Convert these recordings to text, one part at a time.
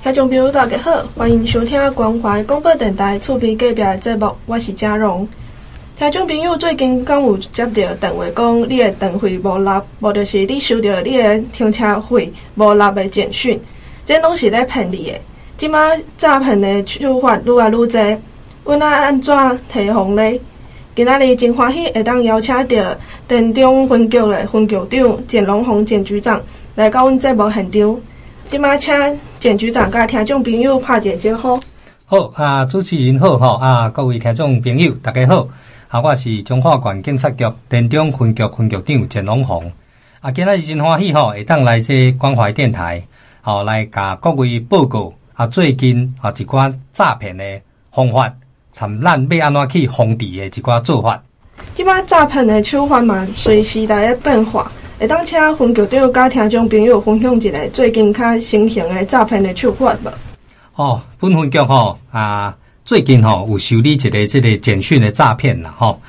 听众朋友大家好，欢迎收听关怀广播电台厝边隔壁的节目，我是嘉荣。听众朋友最近敢有接到电话讲你的电费无纳，无就是你收到你的停车费无纳的简讯，这拢是咧骗你的。即马诈骗的手法愈来愈多，阮爱安怎提防呢？今仔日真欢喜会当邀请到电中分局的分局长简龙鸿简局长来到阮节目现场。即马请简局长甲听众朋友拍一个招呼。好啊，主持人好吼啊，各位听众朋友大家好啊，我是中华县警察局田中分局分局长简龙宏啊，今仔日真欢喜吼，会当来这关怀电台，吼来甲各位报告啊，最近啊一款诈骗的方法。参咱要安怎去防治的一寡做法。即摆诈骗的手法嘛，随时代的变化。会当请分局长甲听众朋友分享一个最近较新型的诈骗的手法无？哦，本分局吼啊，最近吼有受理一个这个简讯的诈骗啦吼。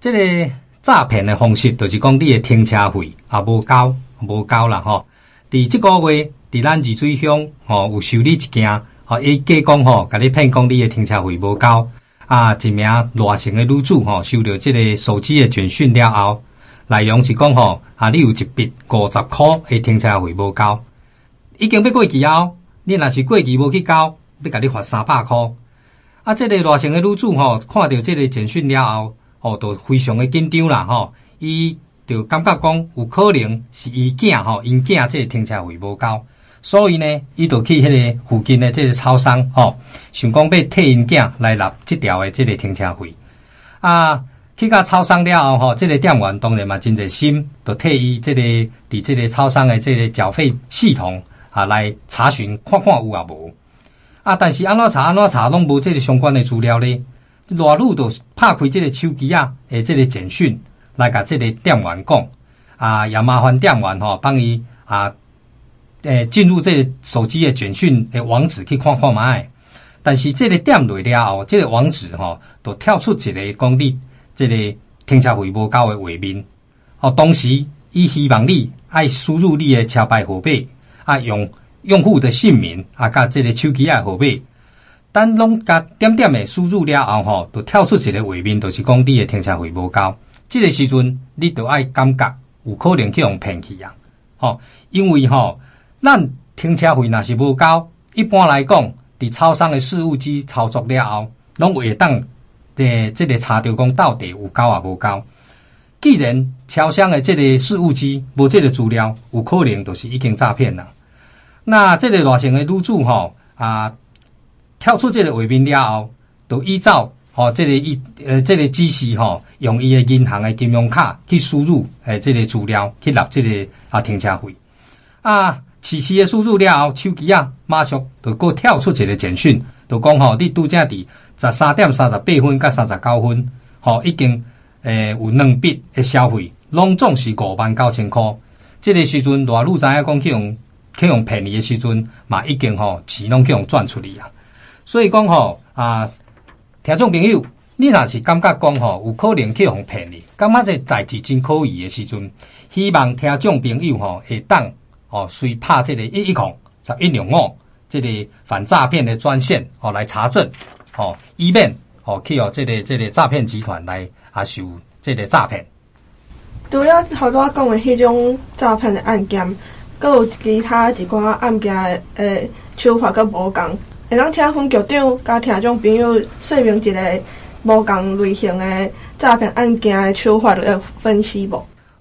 这个诈骗的方式就是讲你的停车费啊无交无交啦吼。伫即个月，伫咱二水乡吼有受理一件。吼，伊假讲吼，甲你骗讲你的停车费无交啊！一名赖姓的女子吼，收到这个手机的简讯了后，内容是讲吼啊，你有一笔五十块的停车费无交，已经要过期后，你若是过期无去交，要甲你罚三百块。啊，这个赖姓的女子吼，看到这个简讯了后，哦，都非常的紧张啦吼，伊就感觉讲有可能是伊囝吼，因囝这个停车费无交。所以呢，伊就去迄个附近的这个超商，吼、想讲要替因囝来纳这条的这个停车费。啊，去到超商了后，吼、哦，这个店员当然嘛真热心，就替伊这个伫这个超商的这个缴费系统啊来查询看看有啊无。啊，但是安怎查安怎查拢无这个相关的资料呢？偌路就拍开这个手机啊，诶，这个简讯来甲这个店员讲，啊，也麻烦店员吼帮伊啊。诶，进入这个手机的简讯的网址去看看觅，但是这个点落了后，这个网址吼，都跳出一个讲你这个停车费无交的画面。哦，同时伊希望你爱输入你的车牌号码，啊，用用户的姓名啊，甲这个手机的号码。等拢甲点点的输入了后，吼，都跳出一个画面，就是讲你的停车费无交。这个时阵，你都爱感觉有可能去用骗去啊，吼，因为吼。咱停车费若是无交，一般来讲，伫超商的事务机操作了后，拢会当诶，这个查到讲到底有交啊无交。既然超商的这个事务机无这个资料，有可能就是已经诈骗了。那这个外姓的女子吼啊，跳出这个画面了后，就依照吼、哦、这个一呃这个指示吼，用伊的银行的金融卡去输入诶这个资料去纳这个啊停车费啊。迟迟的输入了后，手机啊，马上就给我跳出一个简讯，就讲吼，你拄则伫十三点三十八分甲三十九分，吼已经诶、有两笔的消费，拢总是五万九千块。这个时阵，大陆知影讲去用去用骗你的时阵，嘛已经吼钱拢去用赚出去啊。所以讲吼啊，听众朋友，你若是感觉讲吼有可能去用骗你，感觉这代志真可疑的时阵，希望听众朋友吼会当。吼，随拍这个一一空十一两五，这个反诈骗的专线哦来查证哦，以免哦去哦这个这个诈骗集团来啊受即个诈骗。除了头拄仔讲的迄种诈骗的案件，阁有其他一寡案件的诶手法阁无共，会当请分局长甲听众朋友说明一个无共类型的诈骗案件的手法的分析无？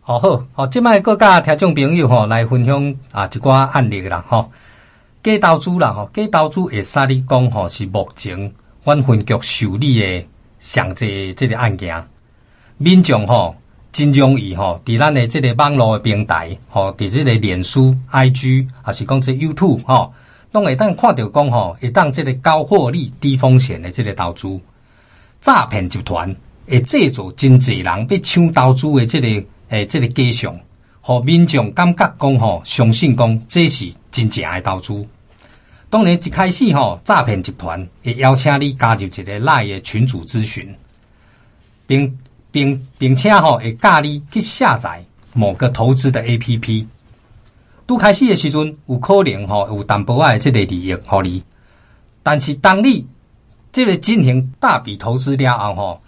哦好，哦，即摆阁甲听众朋友吼来分享啊一寡案例啦吼，假投资啦吼，假投资会使你讲吼是目前阮分局受理的上侪即个案件，民众吼真容易吼伫咱的即个网络的平台吼，伫即个脸书、IG 还是讲即个 YouTube 吼，拢会当看到讲吼，会当即个高获利、低风险的即个投资诈骗集团会制造真侪人要抢投资的即个。诶，即个假象，互民众感觉讲吼，相信讲这是真正的投资。当然，一开始吼，诈骗集团会邀请你加入一个赖的群组咨询，并并并且吼会教你去下载某个投资的 APP。拄开始的时阵有可能吼有淡薄仔即个利益互你，但是当你即个进行大笔投资了后吼，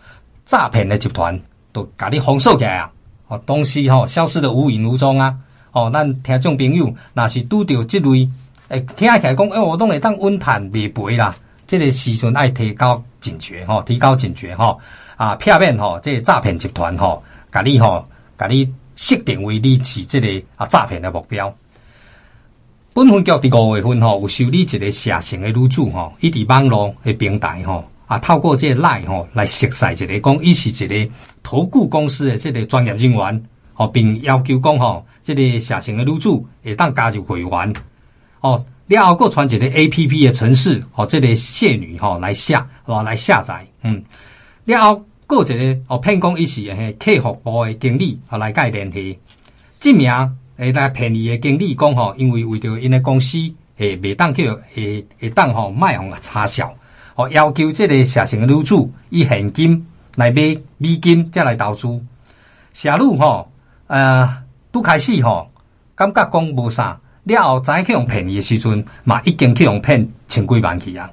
诈骗的集团都甲你封锁起来啊，哦，东西吼消失得无影无踪啊，哦，咱听众朋友若是拄着即类，诶，听起来讲，诶，我拢会当稳赚未赔啦，这个时阵爱提高警觉吼，提高警觉吼，啊，避免吼这个诈骗集团吼，甲你吼，甲你设定为你是这个啊诈骗的目标。本分局伫五月份吼有受理一个社情的女主吼，伊伫网络的平台吼啊，透过这个 LINE 吼来熟悉一个讲，伊是一个投顾公司的这个专业人员吼，并要求讲吼，这个社情的女主会当加入会员。哦，了后搁传一个 APP 的程式哦，这个谢女吼来下哦来下载，嗯，了后搁一个哦骗讲伊是诶客服部的经理哦来甲伊联系，这名。诶，来骗你的经理讲吼，因为为着因的公司诶，未当去诶，会当吼卖红插销，哦，要求这个社情的女主以现金来买美金，再来投资。社女吼，呃，拄开始吼，感觉讲无啥，了后知去用骗你的时阵，嘛已经去用骗千几万去啊。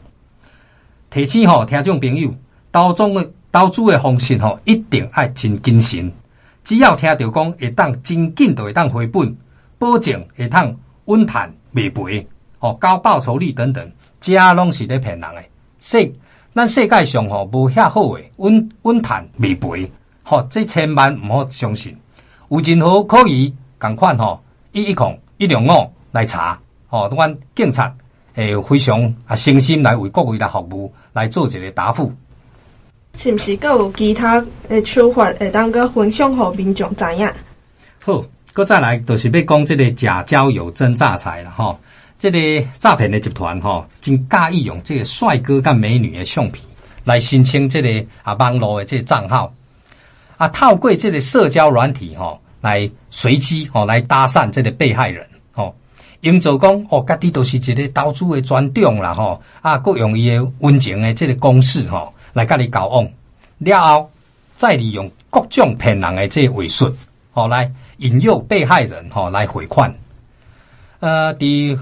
提醒吼，听众朋友，投资的投资的方式吼，一定爱真谨慎。只要听到讲会当真紧就会当回本，保证会当稳赚未赔，哦高报酬率等等，这拢是咧骗人诶。世咱世界上吼无遐好诶，稳稳赚未赔，吼这千万毋好相信。有任何可以共款吼一一控一两五来查，吼阮警察会非常啊诚心来为各位来服务，来做一个答复。是毋是阁有其他诶手法会当阁分享互民众知影？好，阁再来就是要讲这个假交友真诈财了吼。这个诈骗的集团吼，真介意用这个帅哥甲美女的相片来申请这个啊网络的这个账号啊，透过这个社交软体吼来随机吼来搭讪这个被害人吼，营造讲哦，家己都是一个投资的专长啦吼啊，阁用伊的温情的这个公式吼。来甲你交往了后，再利用各种骗人的这个伪术，吼来引诱被害人吼来汇款。呃，伫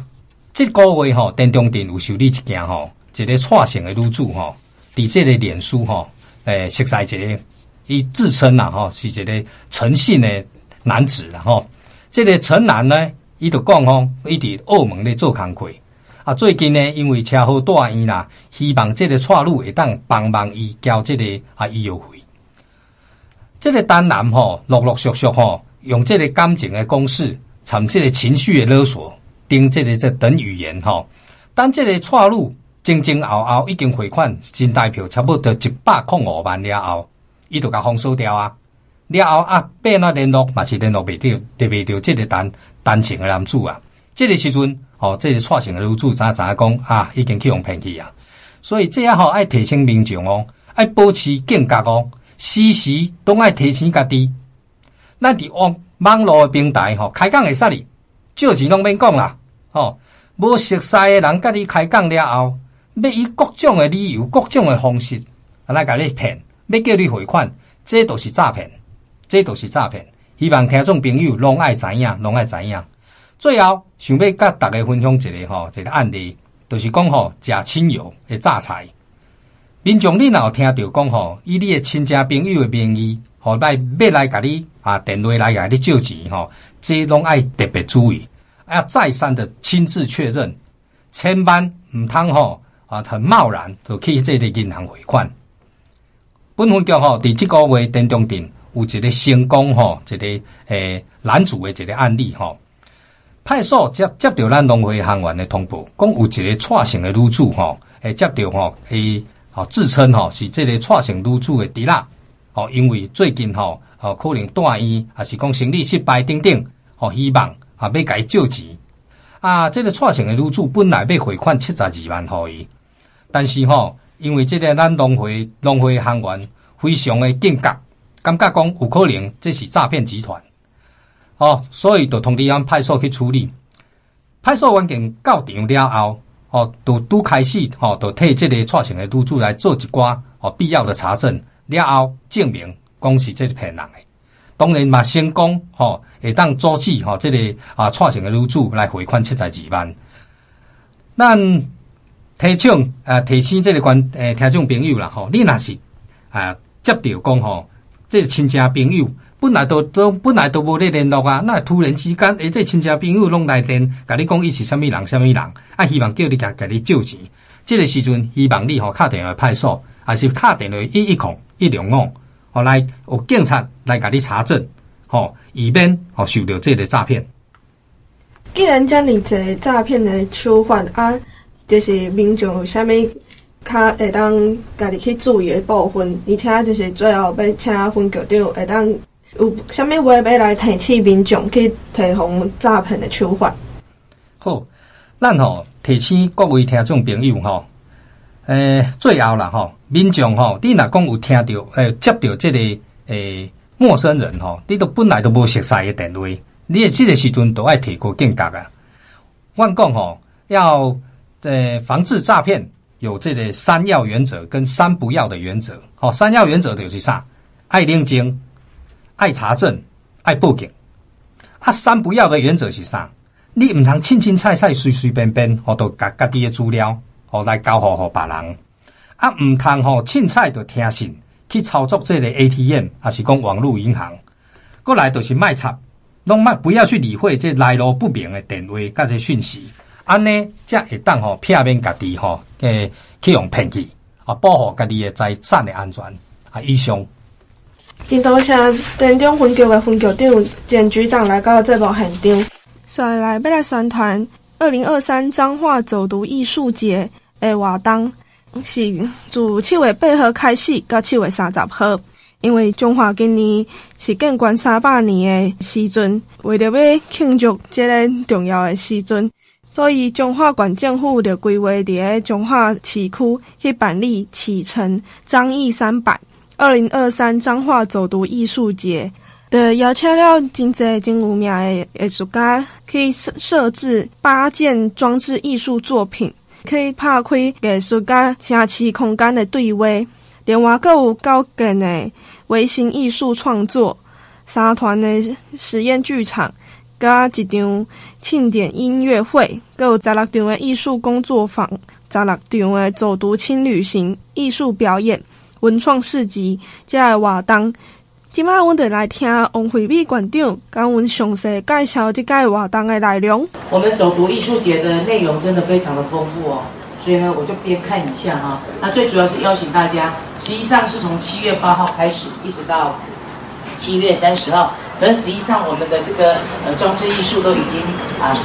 这个月吼，电中电有受理一件吼，一个蔡姓的女主吼，伫这个脸书吼，诶，熟悉一个，伊自称啦吼是一个诚信的男子啦吼，这个陈男呢，伊就讲吼，伊伫澳门咧做工课。啊，最近呢，因为车祸住院啦，希望这个蔡女会当帮忙伊交这个啊医药费。这个单男吼，陆陆续续吼，用这个感情的攻势，从这个情绪的勒索，顶这个这等语言吼。当这个蔡女前前后后已经汇款新台币差不多一百零五万了后，伊就甲封锁掉啊。了后啊，变那联络嘛是联络袂到，得袂到即个单单情的男主啊。即个时阵。哦，这是蔡姓的女主咋咋讲啊？已经去用骗去啊！所以这样吼爱提醒民众哦，爱保持警觉哦，时时都爱提醒家己。咱伫网网络的平台吼，开讲会使哩，借钱拢免讲啦。哦，无熟悉的人甲你开讲了后，要以各种的理由、各种的方式来甲你骗，要叫你汇款，这都是诈骗，这都是诈骗。希望听众朋友拢爱知影，拢爱知影。最后想要甲大家分享一个吼，一个案例，就是讲吼假亲友的诈财。民众你若有听到讲吼，以你的亲戚朋友的名义，吼来要来甲你啊电话来甲你借钱吼，这拢爱特别注意，要再三的亲自确认，千万毋通吼啊很贸然就去这个银行汇款。本分局吼，伫这个月电中电有一个成功吼，一个诶男主的一个案例吼。派出所接接到咱农会行员的通报，讲有一个蔡姓的女主吼，诶接到吼，伊吼自称吼是这个蔡姓女主的弟啦，吼因为最近吼，吼可能住院，还是讲生理失败等等，吼希望啊要甲伊借钱，啊这个蔡姓的女主本来要汇款七十二万互伊，但是吼因为这个咱农会农会行员非常的警觉，感觉讲有可能这是诈骗集团。哦，所以就通知咱派出所去处理。派出所员警到场了后，哦，都拄开始，哦，就替这个蔡姓的女主来做一寡哦必要的查证了后，证明讲是这个骗人的。当然嘛成功吼，会当阻止吼，这个啊蔡姓的女主来汇款七十二万。咱提醒啊提醒这个观诶听众朋友啦吼，你若是啊接到讲吼，这亲戚朋友本来都都本来都无咧联络啊，那突然之间诶，这亲戚朋友拢来电，甲你讲伊是啥物人啥物人，啊希望叫你甲甲你借钱，这个时阵希望你吼打电话派出所，还是打电话一一控一两五。后来有警察来甲你查证，吼，以免吼受到这个诈骗。既然这么多诈骗的手法啊，就是民众有啥物较会当家己去注意的部分，而且就是最后要请分局长会当有啥物话要来提醒民众去提防诈骗的手法。好，咱吼提醒各位听众朋友吼。诶、最后啦吼，民众吼，你若讲有听到诶、接到这个诶、陌生人吼，你都本来都无熟悉的电话，你诶这个时阵都爱提高警觉啊。阮讲吼，要诶、防治诈骗，有这个三要原则跟三不要的原则。吼，三要原则就是啥？爱领证，爱查证，爱报警。啊，三不要的原则是啥？你毋通凊凊彩彩随随便便，吼，都家家己诶资料。哦，来交互互别人，啊，毋通吼凊彩就听信去操作这个 ATM，还是讲网络银行，过来就是卖插，拢卖不要去理会这来路不明的电话甲这讯息，安尼才会当吼骗免家己吼诶去用骗去，啊，保护家己的财产的安全。啊，以上。真多谢田中分局的分局长兼局长来到这部现场，再来要来宣传二零二三彰化走读艺术节。诶，活动是自七月八号开始到七月三十号，因为彰化今年是建关三百年的时阵，为了要庆祝这个重要的时阵，所以彰化县政府就规划伫个彰化市区去办理启程张艺三百二零二三彰化走读艺术节，的邀请了真侪真有名的艺术家，可以设设置八件装置艺术作品。可以拍开艺术家城市空间的对话，另外阁有九件的微型艺术创作，三团的实验剧场，加一场庆典音乐会，阁有十六场的艺术工作坊，十六场的走读轻旅行艺术表演，文创市集，这个活动。今麦我哋来听王惠美馆长跟阮详细介绍这个活动的内容。我们走读艺术节的内容真的非常的丰富哦，所以呢，我就边看一下哈。那最主要是邀请大家，实际上是从七月八号开始，一直到七月三十号。可是实际上我们的这个呃装置艺术都已经啊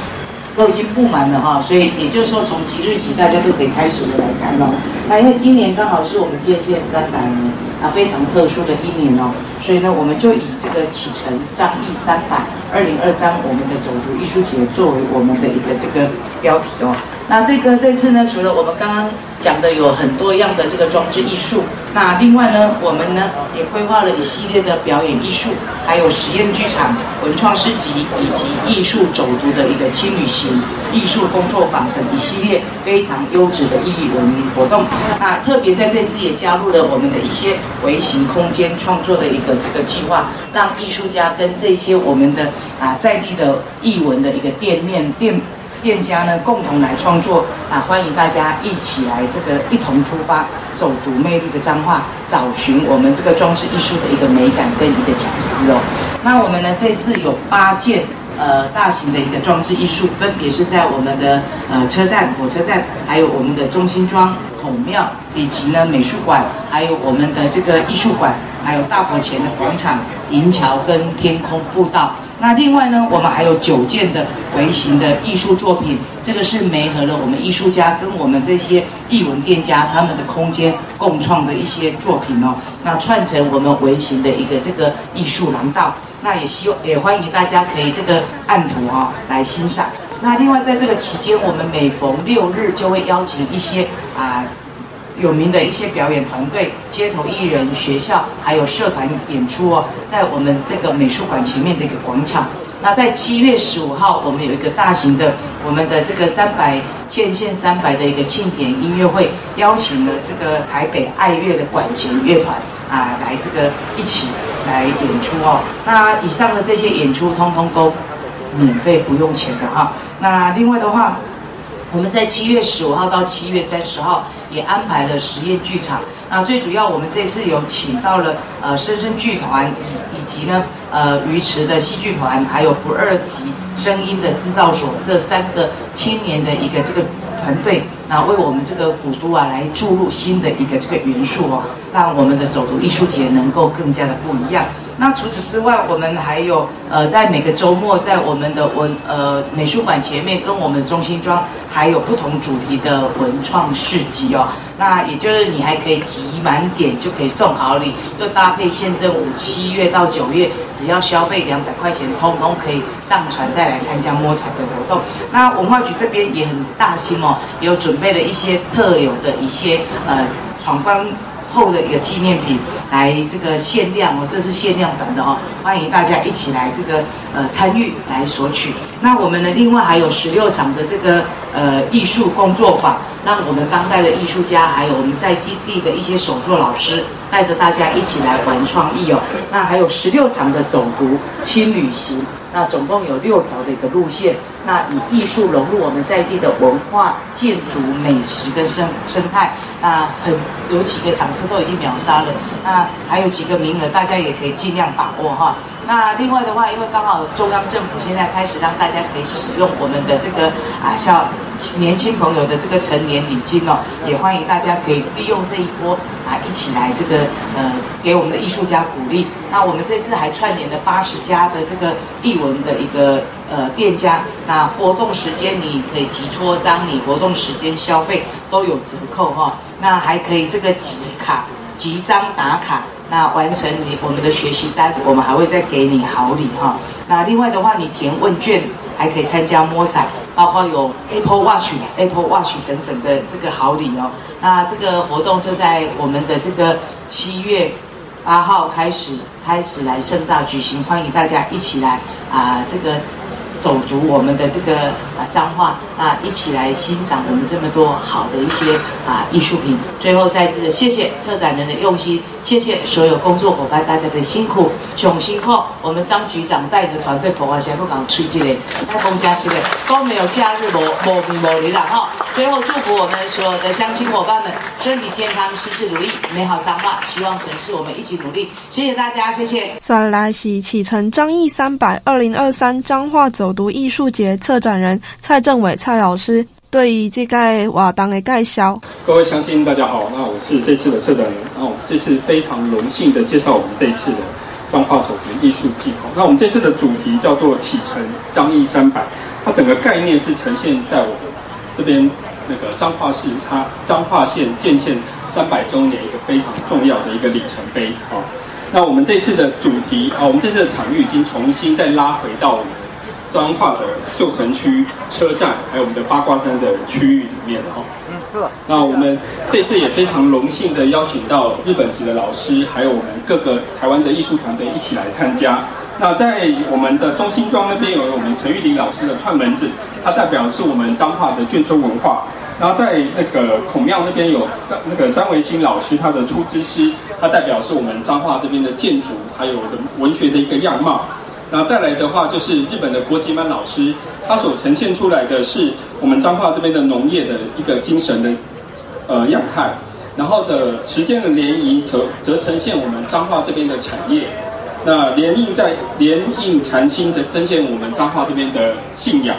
都已经布满了哈，所以也就是说从即日起大家都可以开始的来看了。那因为今年刚好是我们建县三百年啊，非常特殊的一年哦。所以呢，我们就以这个启程彰艺三百二零二三我们的走读艺术节作为我们的一个这个标题哦。那这个这次呢，除了我们刚刚讲的有很多样的这个装置艺术，那另外呢，我们呢也规划了一系列的表演艺术，还有实验剧场、文创市集以及艺术走读的一个轻旅行、艺术工作坊等一系列非常优质的艺文活动。那特别在这次也加入了我们的一些微型空间创作的一个这个计划，让艺术家跟这些我们的啊在地的艺文的一个店面店。店家呢，共同来创作啊！欢迎大家一起来这个一同出发，走读魅力的彰化，找寻我们这个装置艺术的一个美感跟一个巧思哦。那我们呢，这次有八件呃大型的一个装置艺术，分别是在我们的呃车站、火车站，还有我们的中心庄、孔庙，以及呢美术馆，还有我们的这个艺术馆，还有大佛前的广场、银桥跟天空步道。那另外呢，我们还有九件的微型的艺术作品，这个是媒合了我们艺术家跟我们这些艺文店家他们的空间共创的一些作品哦。那串成我们微型的一个这个艺术廊道，那也希望也欢迎大家可以这个按图啊、哦、来欣赏。那另外在这个期间，我们每逢六日就会邀请一些啊。有名的一些表演团队、街头艺人、学校，还有社团演出哦，在我们这个美术馆前面的一个广场。那在七月十五号，我们有一个大型的我们的这个三百建县三百的一个庆典音乐会，邀请了这个台北爱乐的管弦乐团啊，来这个一起来演出哦。那以上的这些演出，通通都免费不用钱的哈。那另外的话，我们在七月十五号到七月三十号也安排了实验剧场。那最主要，我们这次有请到了呃深深剧团以以及呢呃鱼池的戏剧团，还有不二级声音的制造所这三个青年的一个这个团队，那为我们这个古都啊来注入新的一个这个元素哦，让我们的走读艺术节能够更加的不一样。那除此之外，我们还有呃，在每个周末，在我们的文呃美术馆前面，跟我们中心庄还有不同主题的文创市集哦。那也就是你还可以集满点就可以送好礼，又搭配现正五七月到九月，只要消费两百块钱，通通可以上传再来参加摸彩的活动。那文化局这边也很大心哦，也有准备了一些特有的一些呃闯关后的一个纪念品。来这个限量哦，这是限量版的哦，欢迎大家一起来这个呃参与来索取。那我们呢，另外还有十六场的这个呃艺术工作坊，让我们当代的艺术家，还有我们在基地的一些手作老师，带着大家一起来玩创意哦。那还有十六场的走读轻旅行，那总共有六条的一个路线。那以艺术融入我们在地的文化、建筑、美食跟生生态。那很有几个场次都已经秒杀了，那还有几个名额，大家也可以尽量把握哈。那另外的话，因为刚好中央政府现在开始让大家可以使用我们的这个啊，像年轻朋友的这个成年礼金哦，也欢迎大家可以利用这一波啊，一起来这个呃，给我们的艺术家鼓励。那我们这次还串联了八十家的这个艺文的一个呃店家，那活动时间你可以集戳章，你活动时间消费都有折扣哈。那还可以这个集卡、集章打卡，那完成你我们的学习单，我们还会再给你好礼哈。那另外的话，你填问卷还可以参加摸彩，包括有 Apple Watch、Apple Watch 等等的这个好礼哦。那这个活动就在我们的这个七月八号开始，开始来盛大举行，欢迎大家一起来啊，这个。走读我们的这个啊彰化，那一起来欣赏我们这么多好的一些啊艺术品。最后再次的谢谢策展人的用心，谢谢所有工作伙伴大家的辛苦，熊辛苦。我们张局长带着团队跑啊，全部搞出去的，太公家是的，都没有假日，某某某零了哈。最后祝福我们所有的乡亲伙伴们身体健康，事事如意，美好彰化。希望城市我们一起努力。谢谢大家，谢谢。再来喜启程彰艺三百二零二三彰化走读艺术节策展人蔡政伟蔡老师对于这个活动的介绍。各位乡亲大家好，那我是这次的策展人，那我们这次非常荣幸的介绍我们这一次的彰化走读艺术季。那我们这次的主题叫做启程彰艺三百，它整个概念是呈现在我们这边。那个彰化市，它彰化县建县三百周年一个非常重要的一个里程碑啊。那我们这次的主题啊，我们这次的场域已经重新再拉回到我们彰化的旧城区车站，还有我们的八卦山的区域里面哈。嗯，是。那我们这次也非常荣幸的邀请到日本籍的老师，还有我们各个台湾的艺术团队一起来参加。那在我们的中心庄那边有我们陈玉玲老师的串门子，它代表是我们彰化的眷村文化。然后在那个孔庙那边有张那个张维新老师他的出资诗，他代表是我们彰化这边的建筑还有的文学的一个样貌。然后再来的话就是日本的国吉满老师，他所呈现出来的是我们彰化这边的农业的一个精神的呃样态。然后的时间的涟漪则则呈现我们彰化这边的产业。那连印在连印禅心则呈现我们彰化这边的信仰。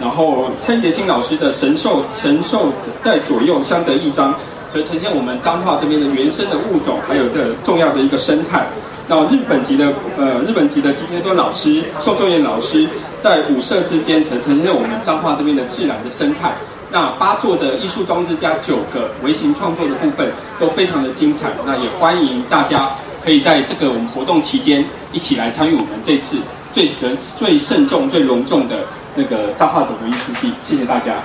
然后蔡杰新老师的神兽神兽在左右相得益彰，则呈现我们彰化这边的原生的物种，还有的重要的一个生态。到日本籍的呃日本籍的吉田多老师、宋仲彦老师在五色之间，则呈现我们彰化这边的自然的生态。那八座的艺术装置加九个微型创作的部分都非常的精彩。那也欢迎大家可以在这个我们活动期间一起来参与我们这次最神最慎重最隆重的。那个彰化走读艺术季，谢谢大家。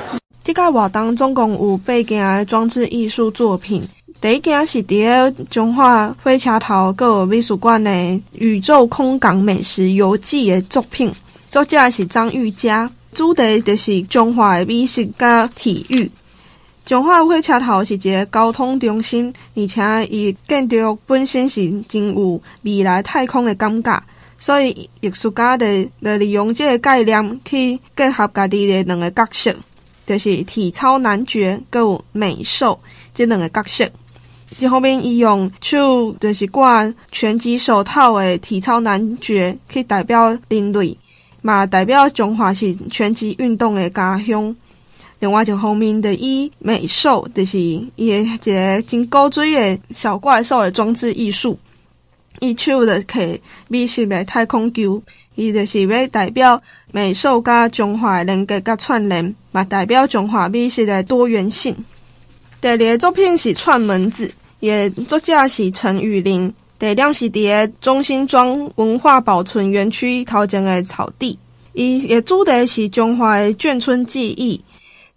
这个活动总共有八件的装置艺术作品。第一件是在彰化火车头个美术馆的《宇宙空港美食游记》的作品，作者是张玉佳，主题就是中华的美食加体育。中华火车头是一个交通中心，而且伊建筑本身是真有未来太空的感觉，所以艺术家的来利用这个概念去结合家己的两个角色，就是体操男爵佮美兽这两个角色。一方面伊用手就是挂拳击手套的体操男爵去代表人类，嘛代表中华是拳击运动的家乡。另外一方面的以美兽，就是伊个一个真古锥的小怪兽的装置艺术。伊手的摕美式的太空球，伊就是要代表美兽甲中华的连接甲串联，嘛代表中华美式的多元性。第二个作品是《串门子》，伊个作者是陈雨林。地点是伫个中心庄文化保存园区头前的草地。伊个主题是中华的眷村记忆。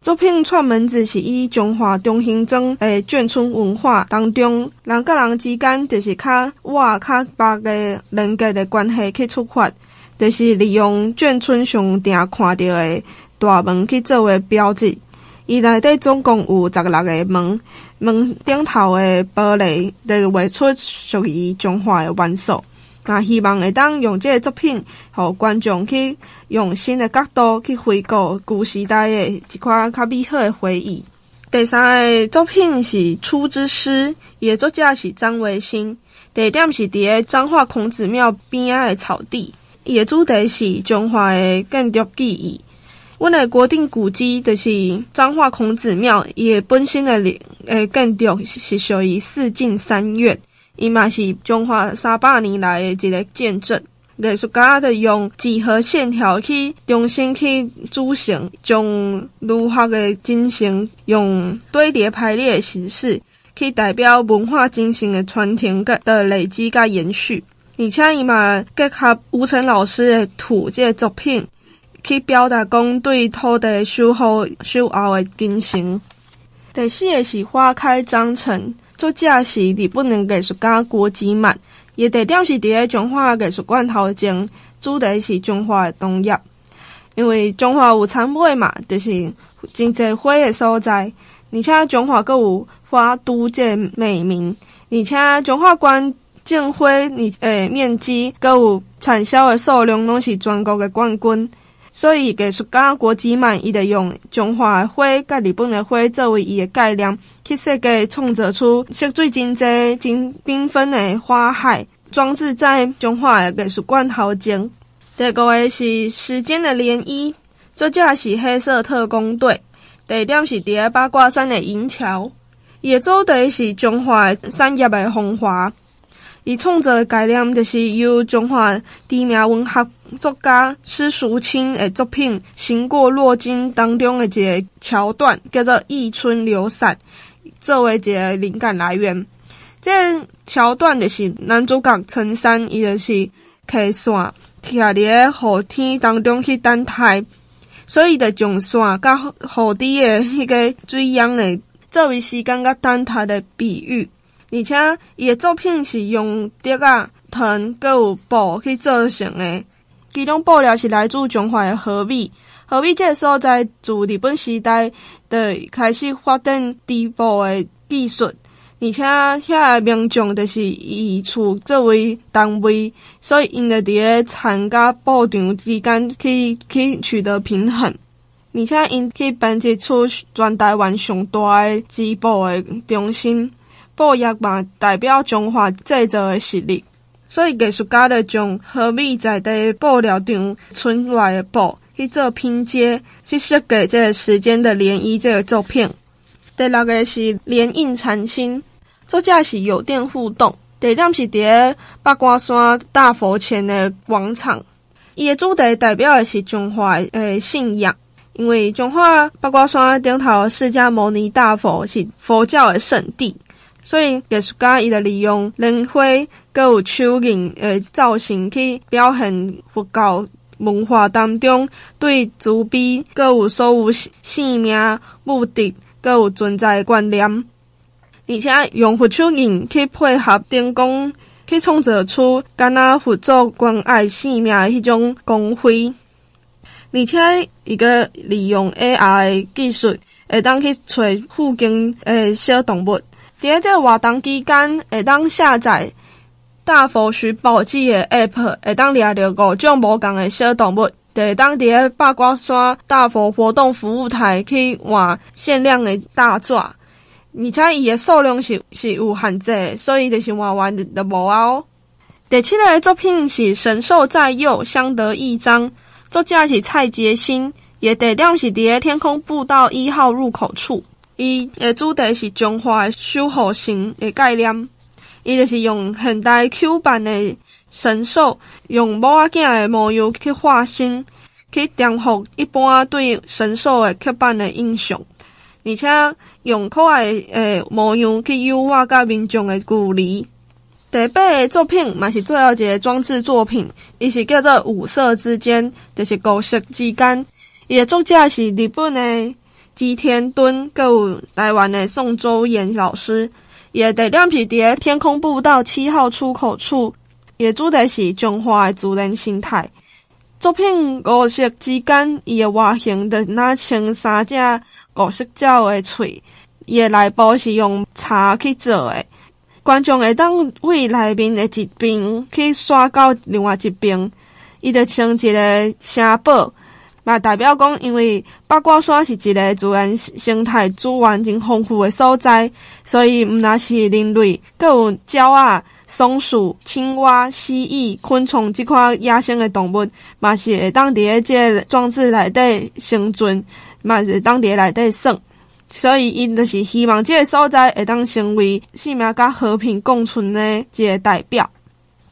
作品串门子是以中华中兴庄诶眷村文化当中人甲人之间就是较活较白诶连接的关系去出发，就是利用眷村上定看到诶大门去作为标志。伊内底总共有十六个门，门顶头诶玻璃来画出属于中华诶元素。那希望会当用这个作品，互观众去用新的角度去回顾旧时代的一款较美好的回忆。第三个作品是《出之诗》，伊个作者是张维新。地点是伫个彰化孔子庙边仔的草地。伊个主题是中华的建筑记忆。阮的国定古迹就是彰化孔子庙，伊个本身的诶建筑是属于四进三院。伊嘛是中华三百年来的一个见证。艺术家的用几何线条去重新去组成，将儒学的精神用堆叠排列的形式，去代表文化精神的传承甲的累积甲延续。而且伊嘛结合吴成老师的土这个作品，去表达讲对土地守护守候的精神。第四个是花开章程。作者是日本的艺术家郭吉满，伊地点是伫个中华艺术馆头前，主题是中华的农业。因为中华有田尾嘛，就是真侪花的所在，而且中华阁有花都这美名，而且中华馆种花你诶面积阁有产销的数量，拢是全国的冠军。所以艺术家郭吉满伊就用中华的花甲日本的花作为伊的概念，去设计创造出色水真侪、真缤纷的花海，装置在中华的艺术馆头前。第五个是时间的涟漪，作者是黑色特工队，地点是伫个八卦山的银桥，伊的主题是中华产业的风华。伊创作的概念就是由中华知名文学作家施淑清的作品《行过洛津》当中的一个桥段，叫做“忆春流散”，作为一个灵感来源。这桥段就是男主角陈山，伊就是骑线徛伫个雨天当中去等待，所以就将线甲雨滴的迄个水样的作为时间甲等待的比喻。而且，伊个作品是用竹啊、藤，阁有布去做成的。其中布料是来自中华的河米，河米这个所在自日本时代就开始发展织布的技术，而且遐个民众就是以厝作为单位，所以因着伫个田甲布场之间去去取得平衡，而且因去编辑出全台湾上大个织布的中心。布业嘛，代表中华制造的实力，所以艺术家就将河米在地布料上存来的布去做拼接，去设计这个时间的涟漪这个作品。第六个是连印禅心，作者是有电互动，地点是伫八卦山大佛前的广场。伊的主题代表的是中华诶信仰，因为中华八卦山顶头释迦牟尼大佛是佛教的圣地。所以艺术家伊就利用莲花，阁有手印诶造型去表现佛教文化当中对慈悲，阁有所有生命目的，阁有存在观念，而且用佛手印去配合灯光，去创造出敢若佛祖关爱生命诶迄种光辉，而且伊阁利用 AR 技术。会当去找附近诶小动物。伫个这个活动期间，会当下载大佛徐宝记的 App，会当掠着五种无共的小动物。就会当伫个八卦山大佛活动服务台去换限量的大纸，而且伊的数量是是有限制，所以就是换完就无啊哦。第七个作品是《神兽在右，相得益彰》，作家是蔡杰新，伊地点是伫个天空步道一号入口处。伊诶主题是中华诶守护神诶概念，伊就是用现代 Q 版诶神兽，用某仔囝诶模样去化身，去颠覆一般对神兽诶刻板诶印象，而且用可爱诶模样去优化甲民众诶距离。第八个作品嘛是最后一个装置作品，伊是叫做五色之间，就是五色之间。伊个作者是日本的吉田敦，佮有台湾的宋周岩老师。伊个地点是伫天空步道七号出口处。伊个主题是中华的自然生态。作品五色之间，伊个外形就若像三只五色鸟的喙。伊个内部是用茶去做的。观众会当为内面的一边去刷到另外一边，伊就像一个城堡，嘛代表讲，因为八卦山是一个自然生态资源真丰富的所在，所以毋那是人类，阁有鸟仔、松鼠、青蛙、蜥蜴、昆虫即款野生的动物，嘛是会当伫个这个装置内底生存，嘛是会当伫内底耍。所以，因就是希望即个所在会当成为生命甲和平共存的一个代表。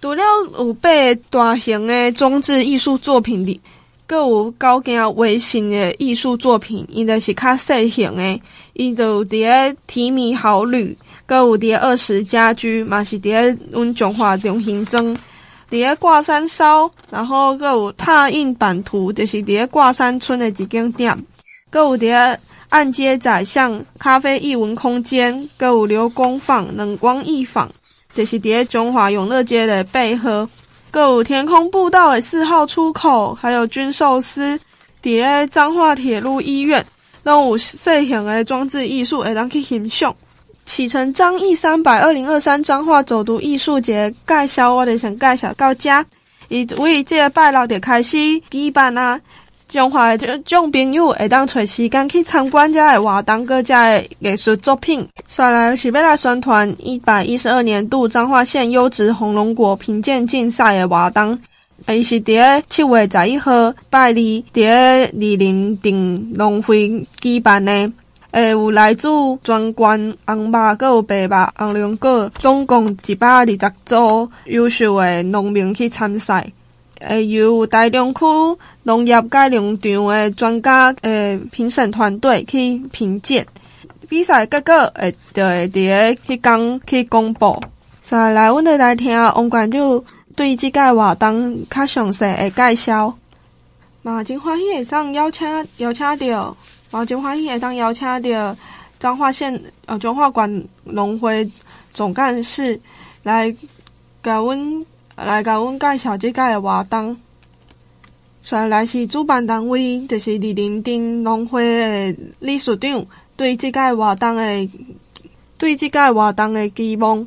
除了有八大型的装置艺术作品里，阁有九件微型的艺术作品，因就是较细型的。因就伫个提米好旅，阁有伫个二十家居，嘛是伫个阮中华中心庄，伫个挂山烧，然后阁有拓印版图，就是伫个挂山村的一间店，阁有伫个。暗街宰相咖啡艺文空间，阁有流工坊、冷光艺坊，就是伫中华永乐街的背后，阁有天空步道的四号出口，还有军寿司，伫个彰化铁路医院，拢有细型的装置艺术会当去欣赏。启程张毅三百二零二三彰化走读艺术节介绍，我就想介绍到这，伊为即个拜六就开始举办啊。中华的种朋友会当找时间去参观这个活动，阁这个艺术作品。再来是要来宣传一百一十二年度彰化县优质红龙果评鉴竞赛的活动，伊是伫个七月十一号拜二伫个梨林顶农会举办的。会，有来自全关红肉，阁有白肉红龙果，总共一百二十组优秀的农民去参赛。诶，由台中区农业改良场的专家诶评审团队去评鉴，比赛结果诶，就会伫个迄天去公布。再来，阮就来听王馆长对即个活动较详细的介绍。嘛真欢喜会当邀请邀请到，嘛真欢喜会当邀请到彰化县呃彰化县农会总干事来甲阮。来甲阮介绍即个的活动，再来是主办单位，就是李林丁农会的理事长，对即个活动的对即个活动的期望。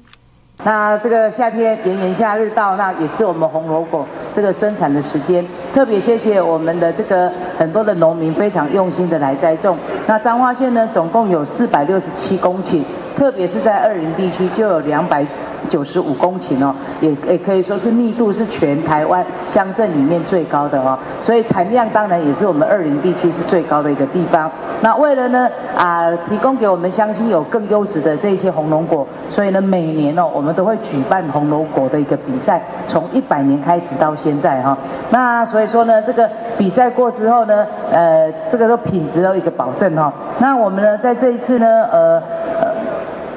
那这个夏天炎炎夏日到，那也是我们红萝卜这个生产的时间。特别谢谢我们的这个很多的农民非常用心的来栽种。那彰化县呢，总共有四百六十七公顷，特别是在二林地区就有两百。九十五公顷哦，也也可以说是密度是全台湾乡镇里面最高的哦，所以产量当然也是我们二林地区是最高的一个地方。那为了呢啊，提供给我们乡亲有更优质的这些红龙果，所以呢每年哦，我们都会举办红龙果的一个比赛，从一百年开始到现在哈。那所以说呢，这个比赛过之后呢，呃，这个都品质有一个保证哈。那我们呢在这一次呢，呃。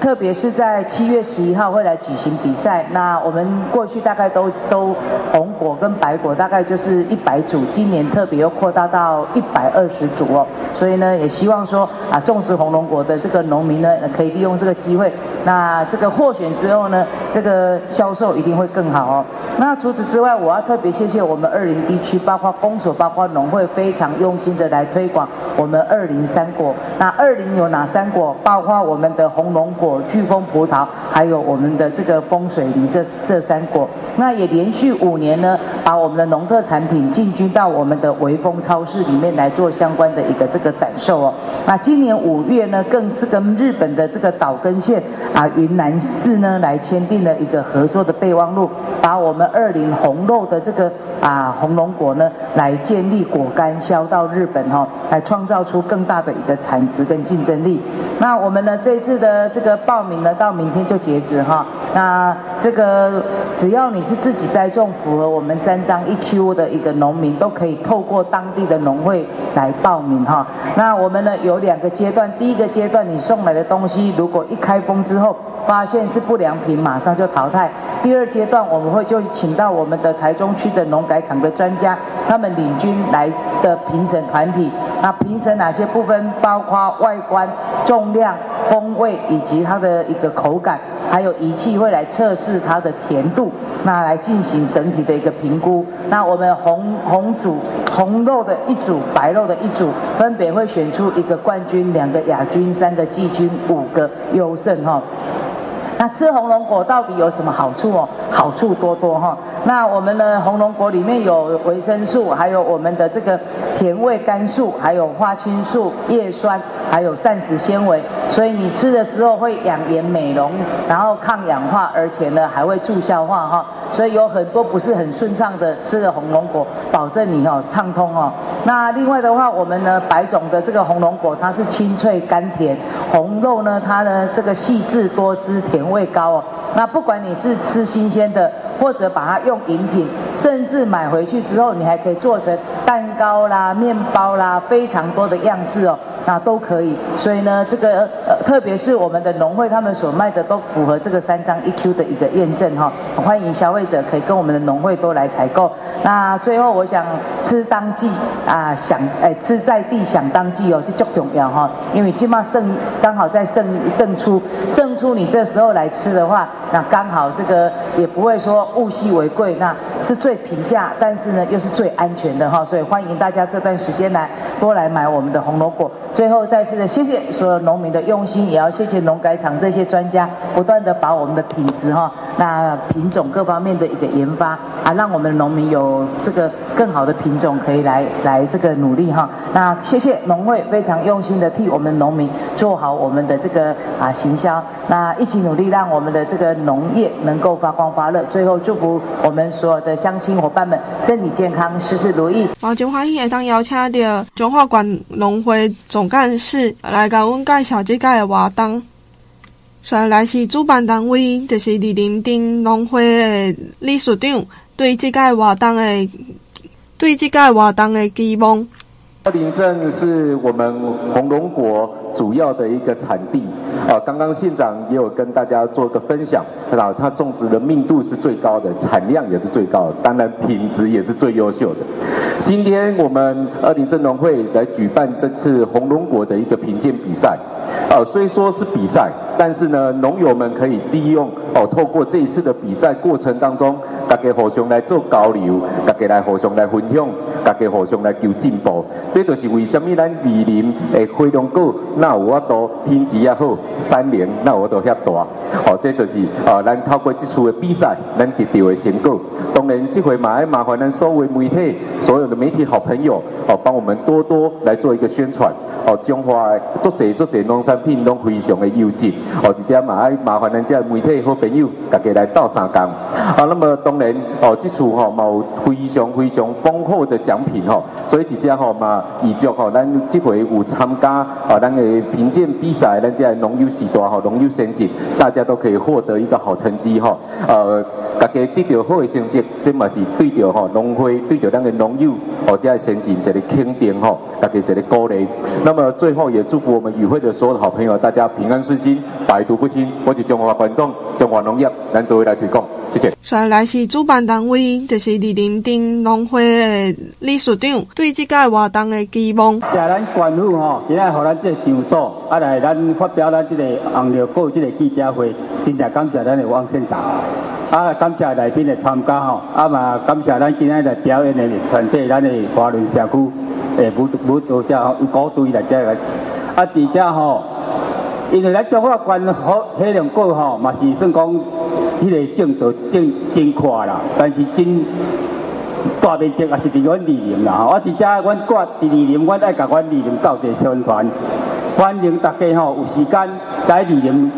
特别是在七月十一号会来举行比赛。那我们过去大概都收红果跟白果，大概就是一百组，今年特别又扩大到一百二十组哦。所以呢，也希望说啊，种植红龙果的这个农民呢，可以利用这个机会。那这个获选之后呢，这个销售一定会更好哦。那除此之外，我要特别谢谢我们二林地区，包括公所、包括农会，非常用心的来推广我们二林三果。那二林有哪三果？包括我们的红龙果、巨峰葡萄，还有我们的这个风水梨这这三果。那也连续五年呢，把我们的农特产品进军到我们的微风超市里面来做相关的一个这个展售哦。那今年五月呢，更是跟日本的这个岛根县啊云南市呢来签订了一个合作的备忘录，把我们二林红肉的这个啊红龙果呢来建立果干销到日本、哦，来创造出更大的一个产值跟竞争力。那我们呢这次的这个报名呢到明天就截止哈、那这个只要你是自己栽种，符合我们三张一 Q 的一个农民，都可以透过当地的农会来报名哈。那我们呢有两个阶段，第一个阶段你送来的东西，如果一开封之后发现是不良品，马上就淘汰。第二阶段我们会就请到我们的台中区的农改场的专家，他们领军来的评审团体。那评审哪些部分？包括外观、重量、风味以及它的一个口感，还有仪器会来测试它的甜度，那来进行整体的一个评估。那我们红红组红肉的一组，白肉的一组，分别会选出一个冠军、两个亚军、三个季军、五个优胜哈。那吃红龙果到底有什么好处哦？好处多多哈。那我们的红龙果里面有维生素，还有我们的这个甜味甘素，还有花青素、叶酸，还有膳食纤维，所以你吃的时候会养颜美容，然后抗氧化，而且呢还会助消化哈。所以有很多不是很顺畅的吃了红龙果，保证你哦畅通哦。那另外的话，我们呢白种的这个红龙果它是清脆甘甜，红肉呢它呢这个细致多汁，甜味高哦。那不管你是吃新鲜的，或者把它用饮品，甚至买回去之后，你还可以做成蛋糕啦、面包啦，非常多的样式哦。那都可以，所以呢，这个呃，特别是我们的农会，他们所卖的都符合这个三张一 Q 的一个验证哈。欢迎消费者可以跟我们的农会都来采购。那最后，我想吃当季啊，想哎吃在地想当季哦，这最重要哈。因为起码胜刚好在胜胜出胜出，你这时候来吃的话，那刚好这个也不会说物稀为贵，那是最平价，但是呢又是最安全的哈。所以欢迎大家这段时间来多来买我们的红萝卜。最后再次的谢谢所有农民的用心，也要谢谢农改场这些专家不断的把我们的品质哈，那品种各方面的一个研发啊，让我们的农民有这个更好的品种可以来来这个努力哈。那谢谢农会非常用心的替我们农民做好我们的这个啊行销，那一起努力让我们的这个农业能够发光发热。最后祝福我们所有的乡亲伙伴们身体健康，事事如意。毛金花也当邀请到中华馆农会总。总干事来甲阮介绍这个活动，所以来是主办单位，就是二林镇农会的理事长，对这个活动的对这个活动的期望。二林镇是我们红龙果主要的一个产地啊，刚刚县长也有跟大家做个分享，啊，它种植的密度是最高的，产量也是最高的，当然品质也是最优秀的。今天我们二林镇农会来举办这次红龙果的一个品鉴比赛，啊，虽说是比赛，但是呢，农友们可以利用哦，透过这一次的比赛过程当中，大家互相来做交流，大家来互相来分享，大家互相来求进步。这就是为什么咱二林诶红龙果那有法度品质也好，产能那我都遐大。哦，这就是啊，咱透过这次的比赛，咱得到的成果。当然，这回嘛要麻烦咱所有媒体，所有的媒体好朋友，哦，帮我们多多来做一个宣传。哦，中华做侪做侪农产品都非常的优质。哦，直接嘛要麻烦咱这媒体好朋友，大家来斗相共。啊，那么当然，哦，这次哈冇非常非常丰厚的奖品哈，所以直接哈嘛。以及吼，咱这回有参加啊，咱的评鉴比赛，咱这农友时代吼，农友先进，大家都可以获得一个好成绩哈。呃，大家得到好的成绩，这嘛是对着哈农会对着咱个农友或者先进一个肯定哈，大家一个鼓励。那么最后也祝福我们与会的所有的好朋友，大家平安顺心，百毒不侵。我是中华观众，中华农业，咱作为来推广，谢谢。再来是主办单位，就是里林镇农会的理事长，对这个活动的期望。谢咱官府吼，今仔互咱这个场所，啊来咱发表咱这个红绿果这个记者会，真正感谢咱的王县长，啊感谢来宾的参加吼，啊嘛感谢咱今日来表演的团队，咱的华伦社区诶舞舞蹈家鼓队来遮个，啊底下吼。因为咱中华关好黑龙果吼，嘛是算讲，迄个种植真真快啦，但是真大面积也是伫阮里林啦吼。我伫遮，阮挂伫二林，阮爱甲阮里林斗阵宣传，欢迎大家吼有时间来里林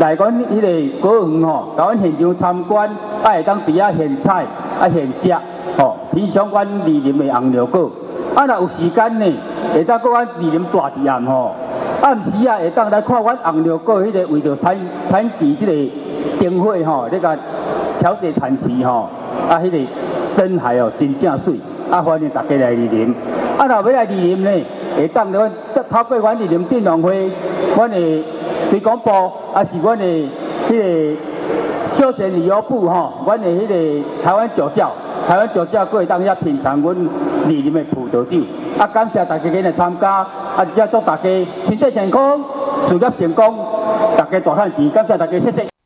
来阮迄个果园吼，甲阮现场参观，爱当伫遐现采，啊现食吼，品尝阮里林的红绿果。啊，若有时间呢，会当过阮里林大自然吼。暗时啊，会当来看阮红绿果迄个为着产产期即个灯会吼，这个调节产期吼，啊，迄、个灯海哦真正水，啊，欢迎大家来莅临。啊，若要来莅临呢，会当咧阮透过阮莅临镇农会，阮的推广部，啊是阮的迄个休闲旅游部吼，阮的迄个台湾酒窖。台湾酒窖各位当下品尝阮二林的葡萄酒，啊，感谢大家今日参加，啊，也祝大家身体健康，事业成功，大家大赚钱，感谢大家，谢谢。